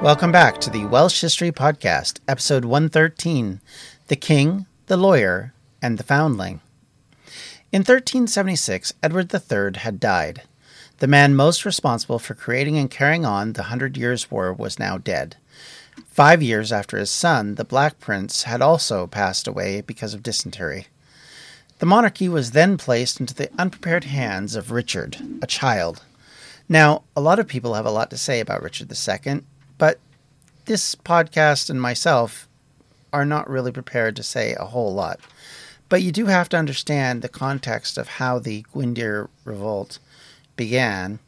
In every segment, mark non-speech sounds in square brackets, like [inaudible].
Welcome back to the Welsh History Podcast, episode 113 The King, the Lawyer, and the Foundling. In 1376, Edward III had died. The man most responsible for creating and carrying on the Hundred Years' War was now dead. Five years after his son, the Black Prince, had also passed away because of dysentery. The monarchy was then placed into the unprepared hands of Richard, a child. Now, a lot of people have a lot to say about Richard II, but this podcast and myself are not really prepared to say a whole lot. But you do have to understand the context of how the Gwydir revolt began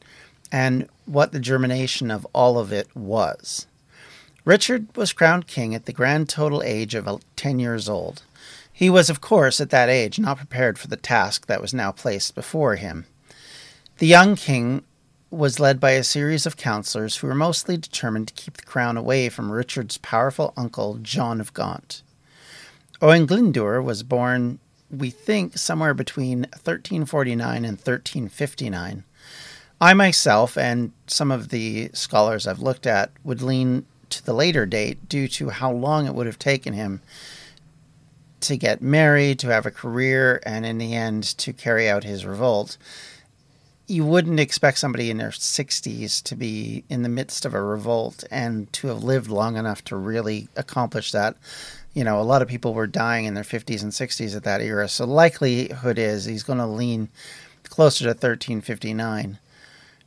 and what the germination of all of it was. Richard was crowned king at the grand total age of 10 years old. He was, of course, at that age not prepared for the task that was now placed before him. The young king was led by a series of counselors who were mostly determined to keep the crown away from Richard's powerful uncle, John of Gaunt. Owen Glyndwr was born, we think, somewhere between 1349 and 1359. I myself, and some of the scholars I've looked at, would lean to the later date due to how long it would have taken him to get married, to have a career, and in the end to carry out his revolt you wouldn't expect somebody in their 60s to be in the midst of a revolt and to have lived long enough to really accomplish that. You know, a lot of people were dying in their 50s and 60s at that era. So, likelihood is he's going to lean closer to 1359.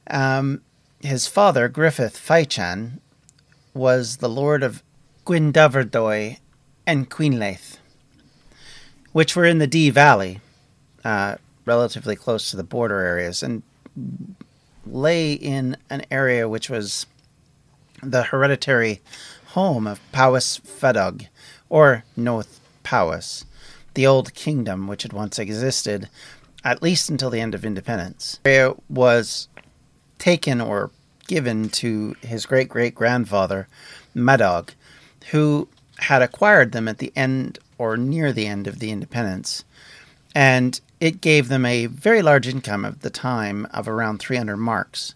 Um, his father, Griffith Fychan, was the lord of Glyndyfrdwy and Cynllaith, which were in the Dee Valley, uh, relatively close to the border areas. And lay in an area which was the hereditary home of Powys Fadog, or North Powys, the old kingdom which had once existed, at least until the end of independence. The area was taken or given to his great great grandfather, Madog, who had acquired them at the end or near the end of the independence. And it gave them a very large income at the time of around 300 marks.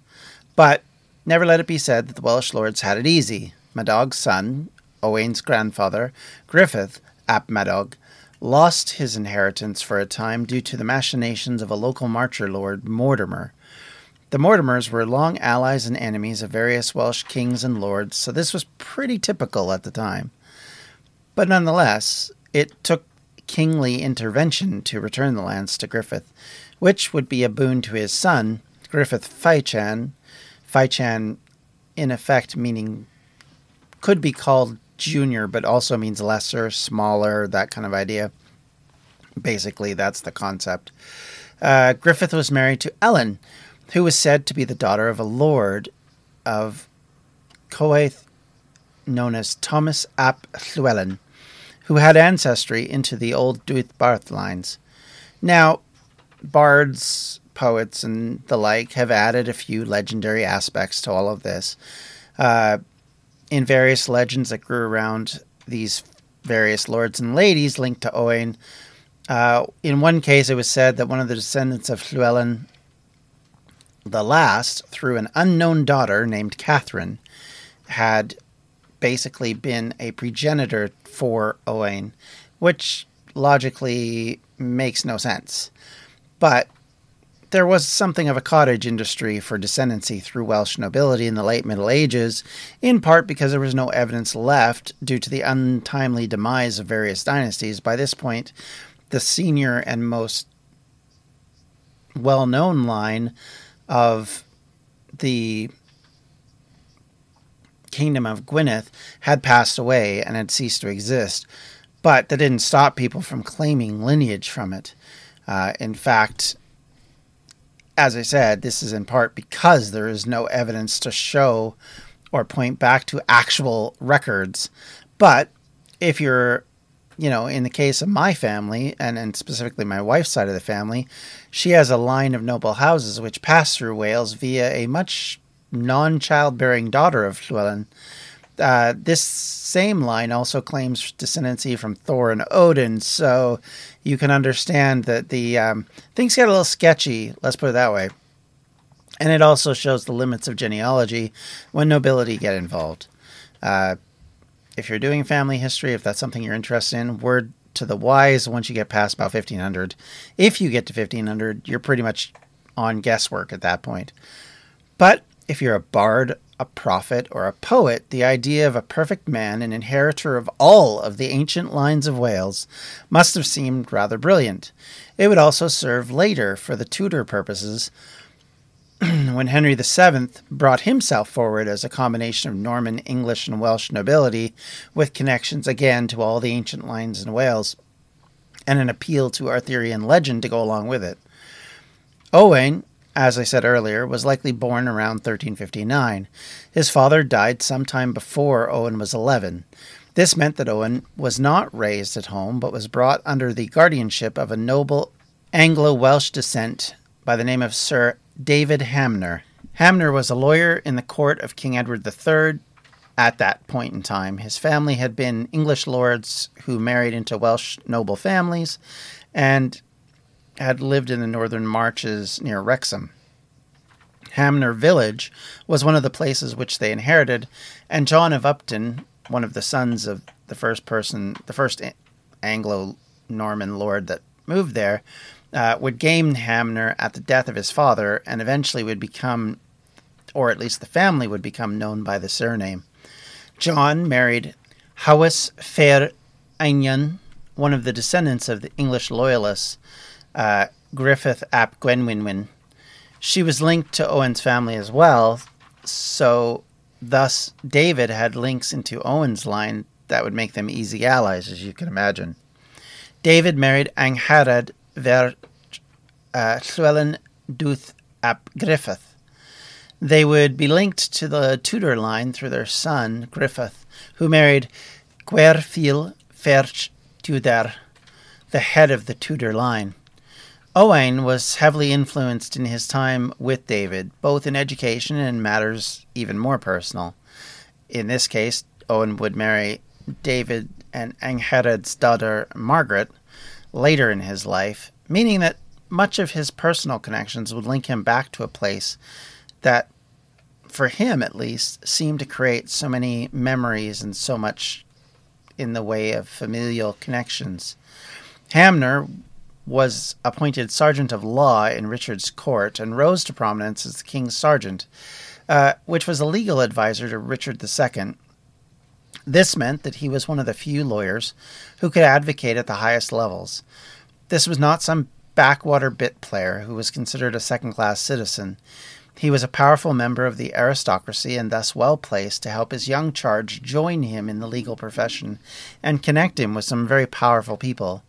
But never let it be said that the Welsh lords had it easy. Madog's son, Owain's grandfather, Griffith ap Madog, lost his inheritance for a time due to the machinations of a local marcher lord, Mortimer. The Mortimers were long allies and enemies of various Welsh kings and lords, so this was pretty typical at the time. But nonetheless, it took kingly intervention to return the lands to Griffith, which would be a boon to his son, Griffith Fychan. Fychan, in effect, meaning could be called junior, but also means lesser, smaller, that kind of idea. Basically, that's the concept. Uh, Griffith was married to Ellen, who was said to be the daughter of a lord of Coath known as Thomas ap Llywelyn who had ancestry into the old Dwyth lines. Now, bards, poets, and the like have added a few legendary aspects to all of this. Uh, in various legends that grew around these various lords and ladies linked to Owain, uh, in one case, it was said that one of the descendants of Llewellyn the last, through an unknown daughter named Catherine, had basically been a progenitor for Owain, which logically makes no sense. But there was something of a cottage industry for descendancy through Welsh nobility in the late Middle Ages, in part because there was no evidence left due to the untimely demise of various dynasties. By this point, the senior and most well known line of the kingdom of Gwynedd had passed away and had ceased to exist, but that didn't stop people from claiming lineage from it. Uh, in fact, as I said, this is in part because there is no evidence to show or point back to actual records. But if you're, you know, in the case of my family, and, and specifically my wife's side of the family, she has a line of noble houses which pass through Wales via a much non childbearing daughter of Llywelyn. Uh, this same line also claims descendancy from Thor and Odin, so you can understand that the um, things get a little sketchy. Let's put it that way. And it also shows the limits of genealogy when nobility get involved. Uh, if you're doing family history, if that's something you're interested in, word to the wise once you get past about 1500. If you get to 1500, you're pretty much on guesswork at that point. But if you're a bard, a prophet, or a poet, the idea of a perfect man, an inheritor of all of the ancient lines of Wales, must have seemed rather brilliant. It would also serve later for the Tudor purposes [clears throat] when Henry VII brought himself forward as a combination of Norman, English, and Welsh nobility, with connections again to all the ancient lines in Wales, and an appeal to Arthurian legend to go along with it. Owain, as I said earlier, was likely born around 1359. His father died sometime before Owen was 11. This meant that Owen was not raised at home, but was brought under the guardianship of a noble Anglo Welsh descent by the name of Sir David Hanmer. Hanmer was a lawyer in the court of King Edward III at that point in time. His family had been English lords who married into Welsh noble families and had lived in the northern marches near Wrexham. Hanmer Village was one of the places which they inherited, and John of Upton, one of the sons of the first person, the first Anglo Norman lord that moved there, uh, would gain Hanmer at the death of his father and eventually would become, or at least the family would become known by the surname. John married Hawys ferch Einion, one of the descendants of the English loyalists, uh, Griffith ap Gwenwynwyn. She was linked to Owen's family as well, so thus David had links into Owen's line that would make them easy allies, as you can imagine. David married Angharad ver uh, Dwth ap Griffith. They would be linked to the Tudor line through their son, Griffith, who married Gwerfil Ferch Tudor, the head of the Tudor line. Owain was heavily influenced in his time with David, both in education and matters even more personal. In this case, Owen would marry David and Angharad's daughter Margaret later in his life, meaning that much of his personal connections would link him back to a place that, for him at least, seemed to create so many memories and so much in the way of familial connections. Hanmer was appointed sergeant of law in Richard's court and rose to prominence as the king's sergeant, uh, which was a legal advisor to Richard II. This meant that he was one of the few lawyers who could advocate at the highest levels. This was not some backwater bit player who was considered a second class citizen. He was a powerful member of the aristocracy and thus well placed to help his young charge join him in the legal profession and connect him with some very powerful people.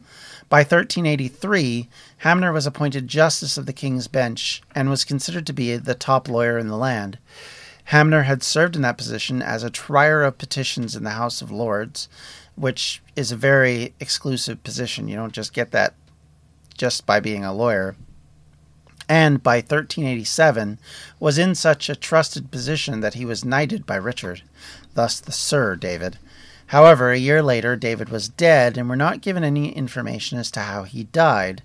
By 1383, Hanmer was appointed Justice of the King's Bench and was considered to be the top lawyer in the land. Hanmer had served in that position as a trier of petitions in the House of Lords, which is a very exclusive position. You don't just get that just by being a lawyer, and by 1387 was in such a trusted position that he was knighted by Richard, thus the Sir David. However, a year later, David was dead, and we're not given any information as to how he died.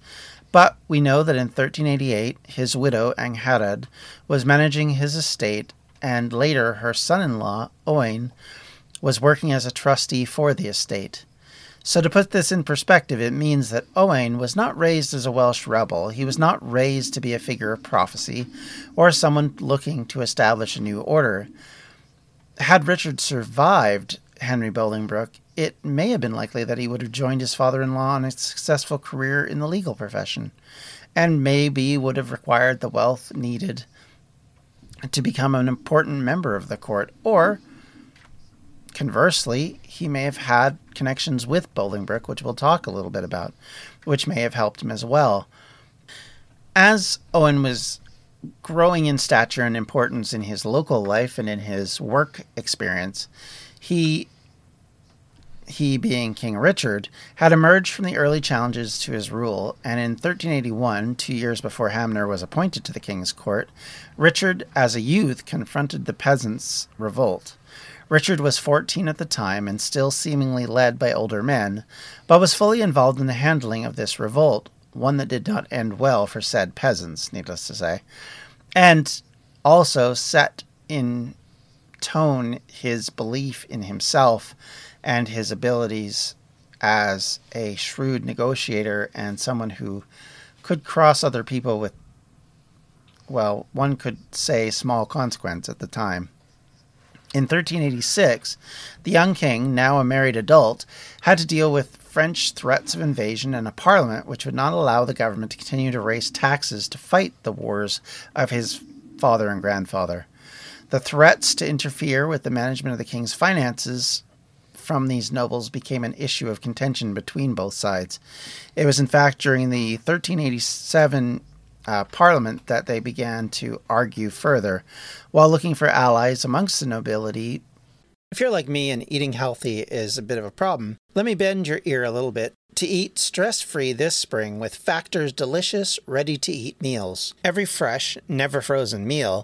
But we know that in 1388, his widow, Angharad, was managing his estate, and later her son in law, Owain, was working as a trustee for the estate. So, to put this in perspective, it means that Owain was not raised as a Welsh rebel. He was not raised to be a figure of prophecy or someone looking to establish a new order. Had Richard survived Henry Bolingbroke, it may have been likely that he would have joined his father in law in a successful career in the legal profession, and maybe would have acquired the wealth needed to become an important member of the court, or conversely, he may have had connections with Bolingbroke, which we'll talk a little bit about, which may have helped him as well. As Owen was growing in stature and importance in his local life and in his work experience, he he being King Richard, had emerged from the early challenges to his rule, and in 1381, two years before Hanmer was appointed to the king's court, Richard, as a youth, confronted the peasants' revolt. Richard was 14 at the time and still seemingly led by older men, but was fully involved in the handling of this revolt, one that did not end well for said peasants, needless to say, and also set in tone his belief in himself and his abilities as a shrewd negotiator and someone who could cross other people with, well, one could say small consequence at the time. In 1386, the young king, now a married adult, had to deal with French threats of invasion and a parliament which would not allow the government to continue to raise taxes to fight the wars of his father and grandfather. The threats to interfere with the management of the king's finances from these nobles became an issue of contention between both sides. It was, in fact, during the 1387 uh, Parliament that they began to argue further, while looking for allies amongst the nobility. If you're like me and eating healthy is a bit of a problem, let me bend your ear a little bit to eat stress free this spring with Factor's delicious, ready to eat meals. Every fresh, never frozen meal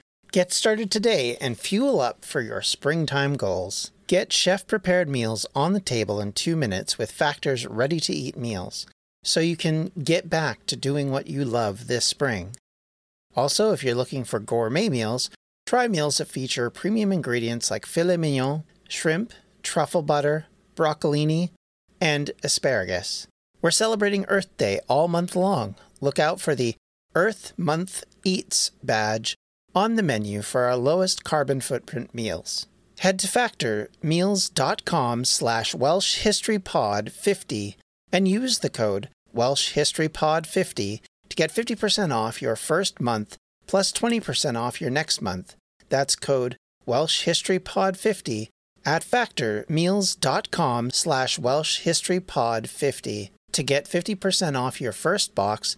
Get started today and fuel up for your springtime goals. Get chef prepared meals on the table in two minutes with Factor's ready to eat meals so you can get back to doing what you love this spring. Also, if you're looking for gourmet meals, try meals that feature premium ingredients like filet mignon, shrimp, truffle butter, broccolini, and asparagus. We're celebrating Earth Day all month long. Look out for the Earth Month Eats badge on the menu for our lowest carbon footprint meals. Head to factormeals.com slash welshhistorypod50 and use the code welshhistorypod50 to get 50% off your first month plus 20% off your next month. That's code welshhistorypod50 at factormeals.com slash welshhistorypod50 to get 50% off your first box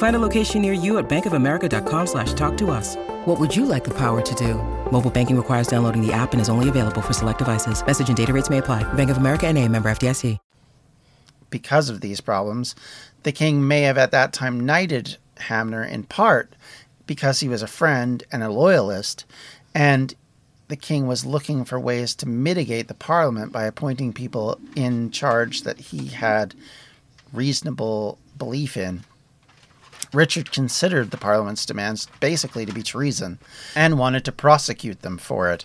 Find a location near you at bankofamerica.com slash talk to us. What would you like the power to do? Mobile banking requires downloading the app and is only available for select devices. Message and data rates may apply. Bank of America and a member FDIC. Because of these problems, the king may have at that time knighted Hanmer in part because he was a friend and a loyalist, and the king was looking for ways to mitigate the parliament by appointing people in charge that he had reasonable belief in. Richard considered the Parliament's demands basically to be treason and wanted to prosecute them for it.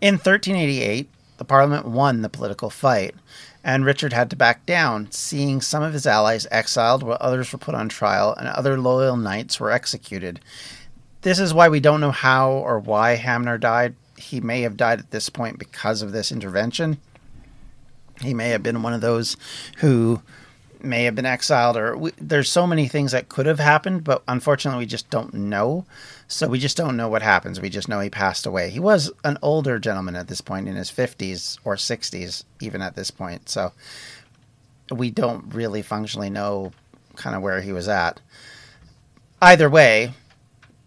In 1388, the Parliament won the political fight, and Richard had to back down, seeing some of his allies exiled while others were put on trial and other loyal knights were executed. This is why we don't know how or why Hanmer died. He may have died at this point because of this intervention. He may have been one of those who may have been exiled or we, there's so many things that could have happened but unfortunately we just don't know. So we just don't know what happens. We just know he passed away. He was an older gentleman at this point in his 50s or 60s even at this point. So we don't really functionally know kind of where he was at. Either way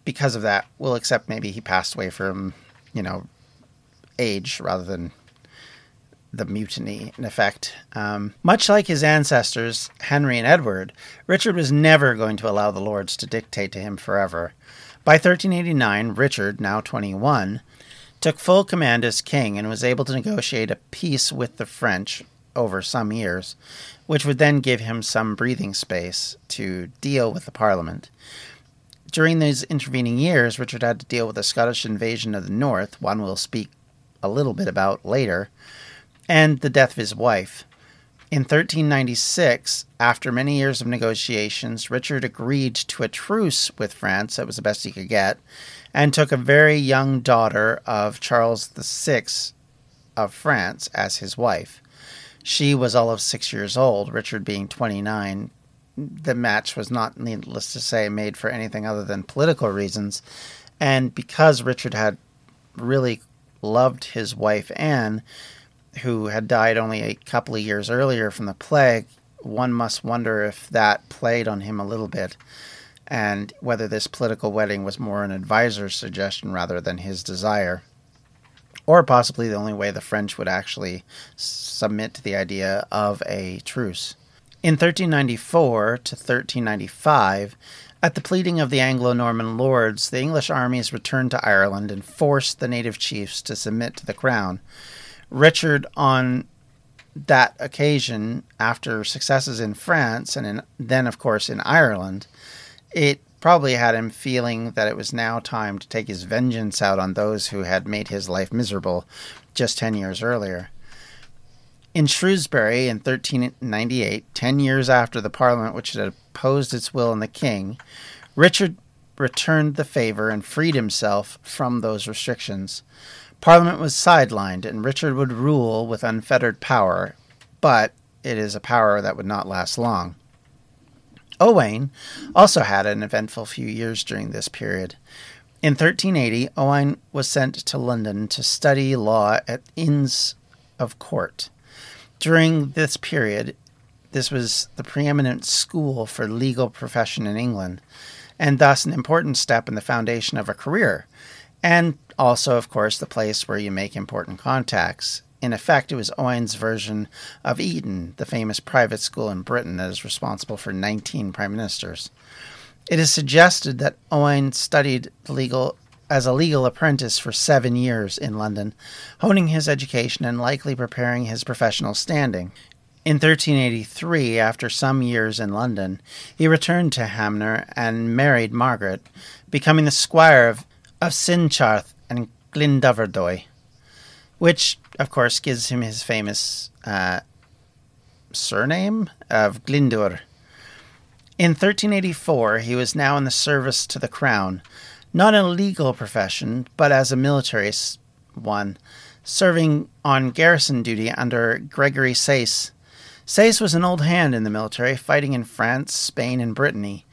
because of that we'll accept maybe he passed away from you know age rather than the mutiny, in effect. Um, much like his ancestors, Henry and Edward, Richard was never going to allow the lords to dictate to him forever. By 1389, Richard, now 21, took full command as king and was able to negotiate a peace with the French over some years, which would then give him some breathing space to deal with the Parliament. During these intervening years, Richard had to deal with the Scottish invasion of the north, one we'll speak a little bit about later, and the death of his wife. In 1396, after many years of negotiations, Richard agreed to a truce with France, that was the best he could get, and took a very young daughter of Charles VI of France as his wife. She was all of six years old, Richard being 29. The match was not, needless to say, made for anything other than political reasons. And because Richard had really loved his wife Anne, who had died only a couple of years earlier from the plague, one must wonder if that played on him a little bit and whether this political wedding was more an advisor's suggestion rather than his desire. Or possibly the only way the French would actually submit to the idea of a truce. In 1394 to 1395, at the pleading of the Anglo Norman lords, the English armies returned to Ireland and forced the native chiefs to submit to the crown. Richard, on that occasion, after successes in France and in, then, of course, in Ireland, it probably had him feeling that it was now time to take his vengeance out on those who had made his life miserable just 10 years earlier. In Shrewsbury in 1398, 10 years after the Parliament which had opposed its will on the king, Richard returned the favor and freed himself from those restrictions. Parliament was sidelined, and Richard would rule with unfettered power, but it is a power that would not last long. Owain also had an eventful few years during this period. In 1380, Owain was sent to London to study law at Inns of Court. During this period, this was the preeminent school for legal profession in England, and thus an important step in the foundation of a career and also, of course, the place where you make important contacts. In effect, it was Owen's version of Eton, the famous private school in Britain that is responsible for 19 prime ministers. It is suggested that Owen studied legal as a legal apprentice for seven years in London, honing his education and likely preparing his professional standing. In 1383, after some years in London, he returned to Hanmer and married Margaret, becoming the squire of of Sycharth and Glyndyfrdwy, which, of course, gives him his famous uh, surname of Glyndwr. In 1384, he was now in the service to the crown, not in a legal profession, but as a military one, serving on garrison duty under Gregory Sayce. Sayce was an old hand in the military, fighting in France, Spain, and Brittany.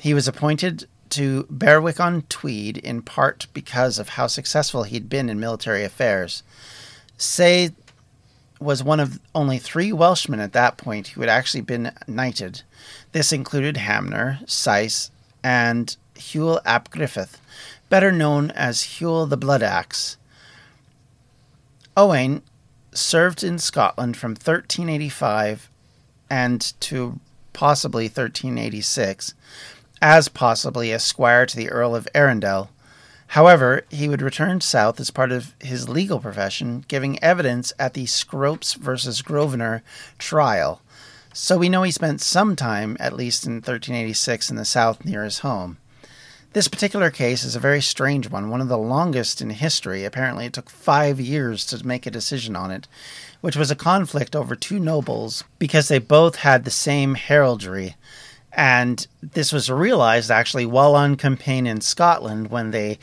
He was appointed to Berwick on Tweed in part because of how successful he'd been in military affairs. Say was one of only three Welshmen at that point who had actually been knighted. This included Hanmer, Sayce, and Hywel ap Griffith, better known as Hywel the Blood Axe. Owain served in Scotland from 1385 and to possibly 1386 as possibly a squire to the Earl of Arundel. However, he would return south as part of his legal profession, giving evidence at the Scropes versus Grosvenor trial. So we know he spent some time, at least in 1386, in the south near his home. This particular case is a very strange one, one of the longest in history. Apparently, it took five years to make a decision on it, which was a conflict over two nobles because they both had the same heraldry. And this was realized actually while on campaign in Scotland when they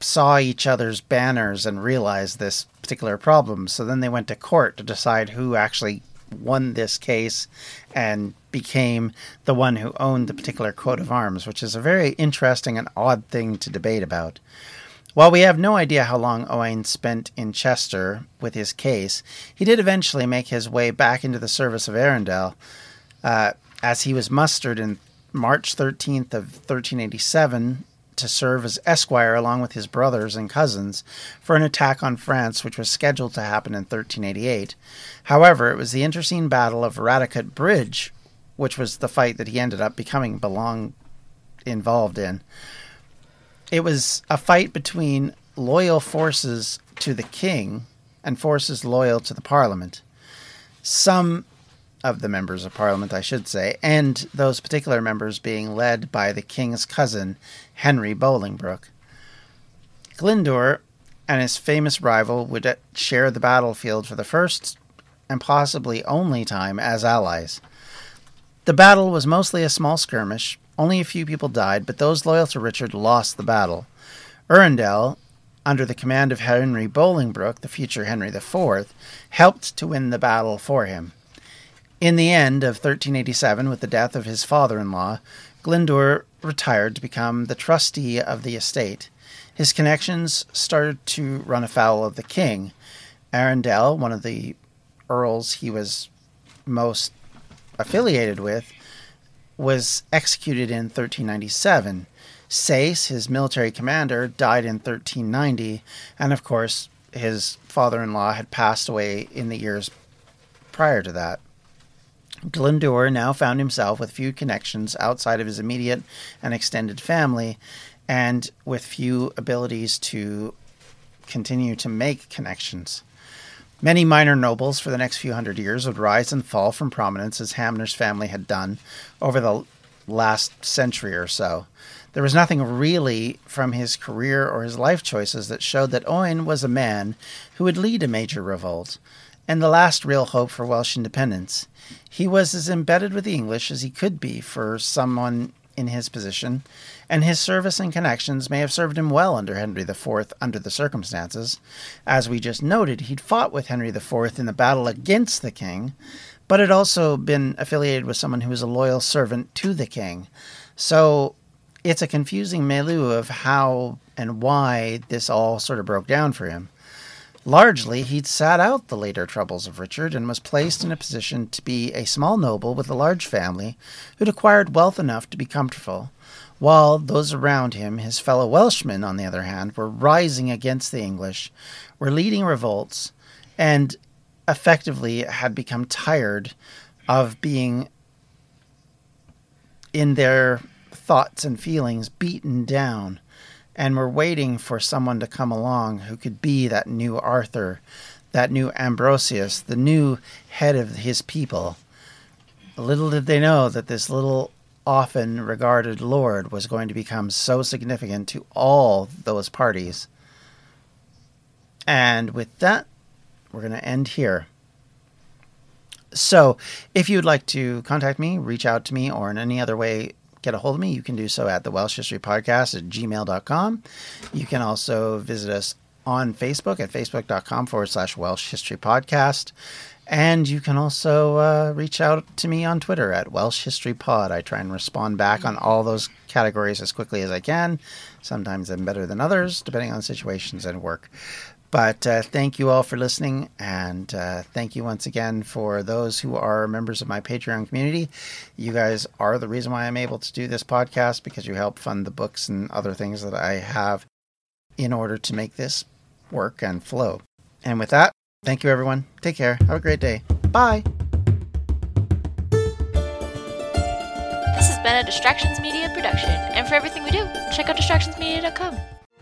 saw each other's banners and realized this particular problem. So then they went to court to decide who actually won this case and became the one who owned the particular coat of arms, which is a very interesting and odd thing to debate about. While we have no idea how long Owain spent in Chester with his case, he did eventually make his way back into the service of Arundel. Uh, as he was mustered in March 13th of 1387 to serve as esquire along with his brothers and cousins for an attack on France, which was scheduled to happen in 1388. However, it was the internecine Battle of Radcot Bridge, which was the fight that he ended up becoming belong involved in. It was a fight between loyal forces to the king and forces loyal to the parliament. Some of the members of parliament, I should say, and those particular members being led by the king's cousin, Henry Bolingbroke. Glyndŵr and his famous rival would share the battlefield for the first and possibly only time as allies. The battle was mostly a small skirmish. Only a few people died, but those loyal to Richard lost the battle. Arundel, under the command of Henry Bolingbroke, the future Henry IV, helped to win the battle for him. In the end of 1387, with the death of his father in law, Glyndŵr retired to become the trustee of the estate. His connections started to run afoul of the king. Arundel, one of the earls he was most affiliated with, was executed in 1397. Sayce, his military commander, died in 1390, and of course, his father in law had passed away in the years prior to that. Glyndŵr now found himself with few connections outside of his immediate and extended family, and with few abilities to continue to make connections. Many minor nobles for the next few hundred years would rise and fall from prominence as Hanmer's family had done over the last century or so. There was nothing really from his career or his life choices that showed that Owen was a man who would lead a major revolt, and the last real hope for Welsh independence. He was as embedded with the English as he could be for someone in his position, and his service and connections may have served him well under Henry IV under the circumstances. As we just noted, he'd fought with Henry IV in the battle against the king, but had also been affiliated with someone who was a loyal servant to the king. So it's a confusing milieu of how and why this all sort of broke down for him. Largely, he'd sat out the later troubles of Richard and was placed in a position to be a small noble with a large family who'd acquired wealth enough to be comfortable, while those around him, his fellow Welshmen, on the other hand, were rising against the English, were leading revolts, and effectively had become tired of being in their thoughts and feelings beaten down and we're waiting for someone to come along who could be that new Arthur, that new Ambrosius, the new head of his people. Little did they know that this little often regarded lord was going to become so significant to all those parties. And with that, we're going to end here. So, if you'd like to contact me, reach out to me, or in any other way get a hold of me, you can do so at the Welsh History Podcast at gmail.com. You can also visit us on Facebook at facebook.com forward slash Welsh History Podcast. And you can also uh, reach out to me on Twitter at Welsh History Pod. I try and respond back on all those categories as quickly as I can. Sometimes I'm better than others, depending on situations and work. But uh, thank you all for listening, and uh, thank you once again for those who are members of my Patreon community. You guys are the reason why I'm able to do this podcast because you help fund the books and other things that I have in order to make this work and flow. And with that, thank you everyone. Take care. Have a great day. Bye. This has been a Distractions Media production, and for everything we do, check out distractionsmedia.com.